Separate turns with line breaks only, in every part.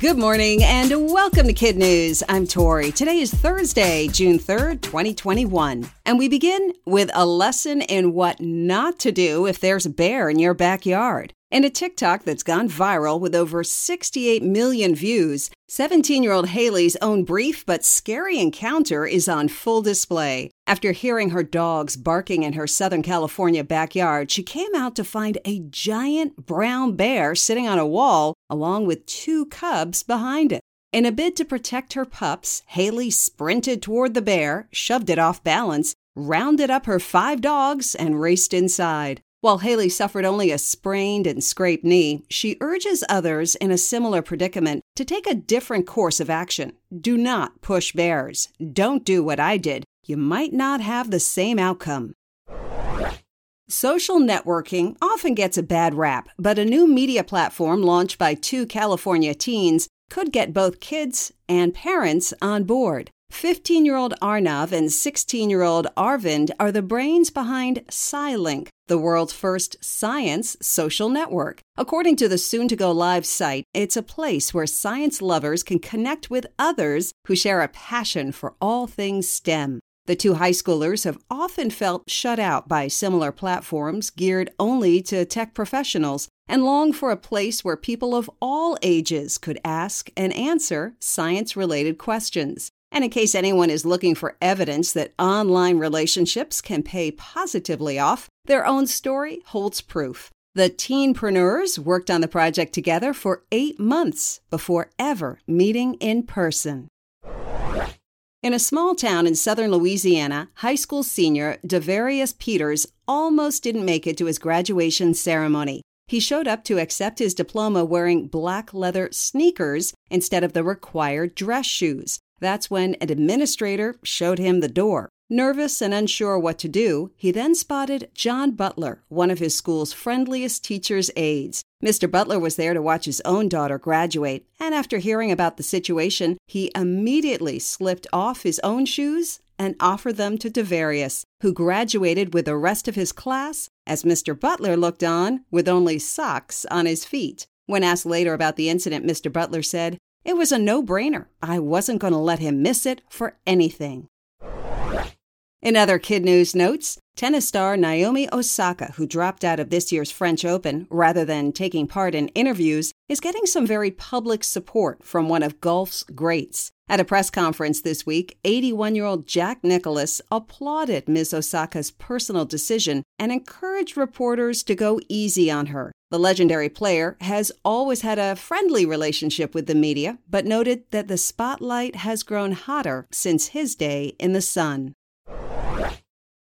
Good morning and welcome to Kid News. I'm Tori. Today is Thursday, June 3rd, 2021. And we begin with a lesson in what not to do if there's a bear in your backyard. In a TikTok that's gone viral with over 68 million views, 17 year old Haley's own brief but scary encounter is on full display. After hearing her dogs barking in her Southern California backyard, she came out to find a giant brown bear sitting on a wall along with two cubs behind it. In a bid to protect her pups, Haley sprinted toward the bear, shoved it off balance, rounded up her five dogs, and raced inside. While Haley suffered only a sprained and scraped knee, she urges others in a similar predicament to take a different course of action. Do not push bears. Don't do what I did. You might not have the same outcome. Social networking often gets a bad rap, but a new media platform launched by two California teens could get both kids and parents on board. 15 year old Arnav and 16 year old Arvind are the brains behind Scilink, the world's first science social network. According to the soon to go live site, it's a place where science lovers can connect with others who share a passion for all things STEM. The two high schoolers have often felt shut out by similar platforms geared only to tech professionals and long for a place where people of all ages could ask and answer science related questions. And in case anyone is looking for evidence that online relationships can pay positively off, their own story holds proof. The teenpreneurs worked on the project together for eight months before ever meeting in person. In a small town in southern Louisiana, high school senior Devarius Peters almost didn't make it to his graduation ceremony. He showed up to accept his diploma wearing black leather sneakers instead of the required dress shoes. That's when an administrator showed him the door. Nervous and unsure what to do, he then spotted John Butler, one of his school's friendliest teacher's aides. Mr. Butler was there to watch his own daughter graduate, and after hearing about the situation, he immediately slipped off his own shoes and offered them to Devarius, who graduated with the rest of his class as Mr. Butler looked on with only socks on his feet. When asked later about the incident, Mr. Butler said, it was a no brainer. I wasn't going to let him miss it for anything. In other kid news notes, tennis star Naomi Osaka, who dropped out of this year's French Open rather than taking part in interviews, is getting some very public support from one of golf's greats. At a press conference this week, 81 year old Jack Nicklaus applauded Ms. Osaka's personal decision and encouraged reporters to go easy on her. The legendary player has always had a friendly relationship with the media, but noted that the spotlight has grown hotter since his day in the sun.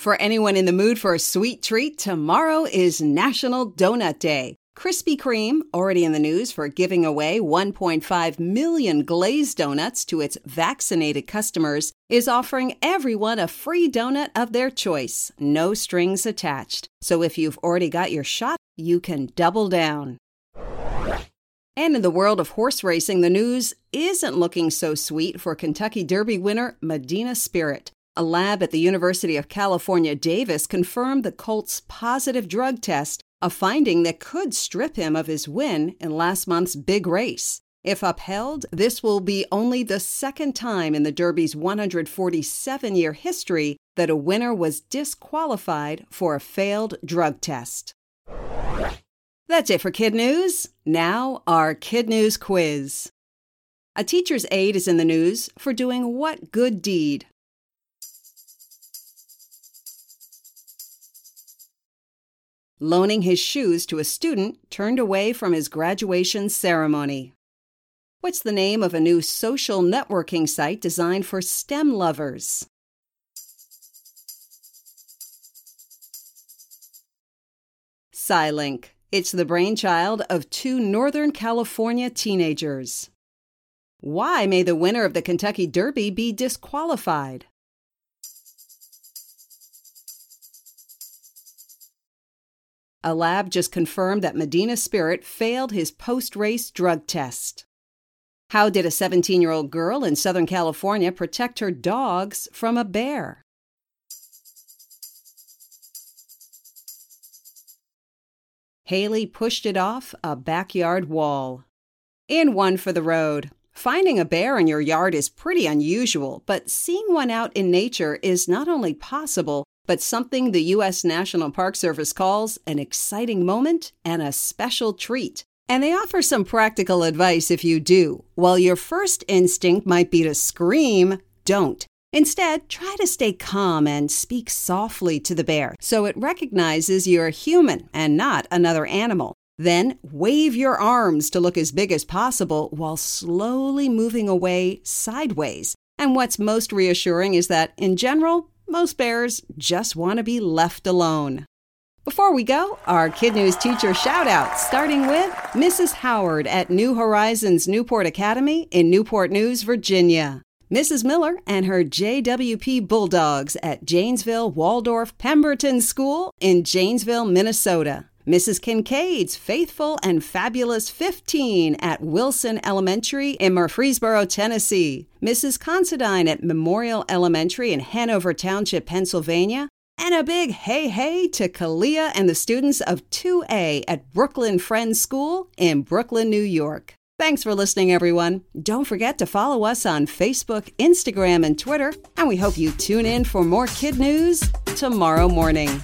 For anyone in the mood for a sweet treat, tomorrow is National Donut Day. Krispy Kreme, already in the news for giving away 1.5 million glazed donuts to its vaccinated customers, is offering everyone a free donut of their choice, no strings attached. So if you've already got your shot, you can double down. And in the world of horse racing, the news isn't looking so sweet for Kentucky Derby winner Medina Spirit. A lab at the University of California, Davis confirmed the colt's positive drug test, a finding that could strip him of his win in last month's big race. If upheld, this will be only the second time in the Derby's 147 year history that a winner was disqualified for a failed drug test. That's it for Kid News. Now, our Kid News quiz. A teacher's aide is in the news for doing what good deed? Loaning his shoes to a student turned away from his graduation ceremony. What's the name of a new social networking site designed for STEM lovers? Scilink. It's the brainchild of two Northern California teenagers. Why may the winner of the Kentucky Derby be disqualified? A lab just confirmed that Medina Spirit failed his post race drug test. How did a 17 year old girl in Southern California protect her dogs from a bear? Haley pushed it off a backyard wall. In one for the road. Finding a bear in your yard is pretty unusual, but seeing one out in nature is not only possible, but something the U.S. National Park Service calls an exciting moment and a special treat. And they offer some practical advice if you do. While your first instinct might be to scream, don't. Instead, try to stay calm and speak softly to the bear so it recognizes you're human and not another animal. Then wave your arms to look as big as possible while slowly moving away sideways. And what's most reassuring is that, in general, most bears just want to be left alone. Before we go, our Kid News teacher shout out, starting with Mrs. Howard at New Horizons Newport Academy in Newport News, Virginia. Mrs. Miller and her JWP Bulldogs at Janesville Waldorf Pemberton School in Janesville, Minnesota. Mrs. Kincaid's faithful and fabulous 15 at Wilson Elementary in Murfreesboro, Tennessee. Mrs. Considine at Memorial Elementary in Hanover Township, Pennsylvania. And a big hey hey to Kalia and the students of 2A at Brooklyn Friends School in Brooklyn, New York. Thanks for listening, everyone. Don't forget to follow us on Facebook, Instagram, and Twitter. And we hope you tune in for more kid news tomorrow morning.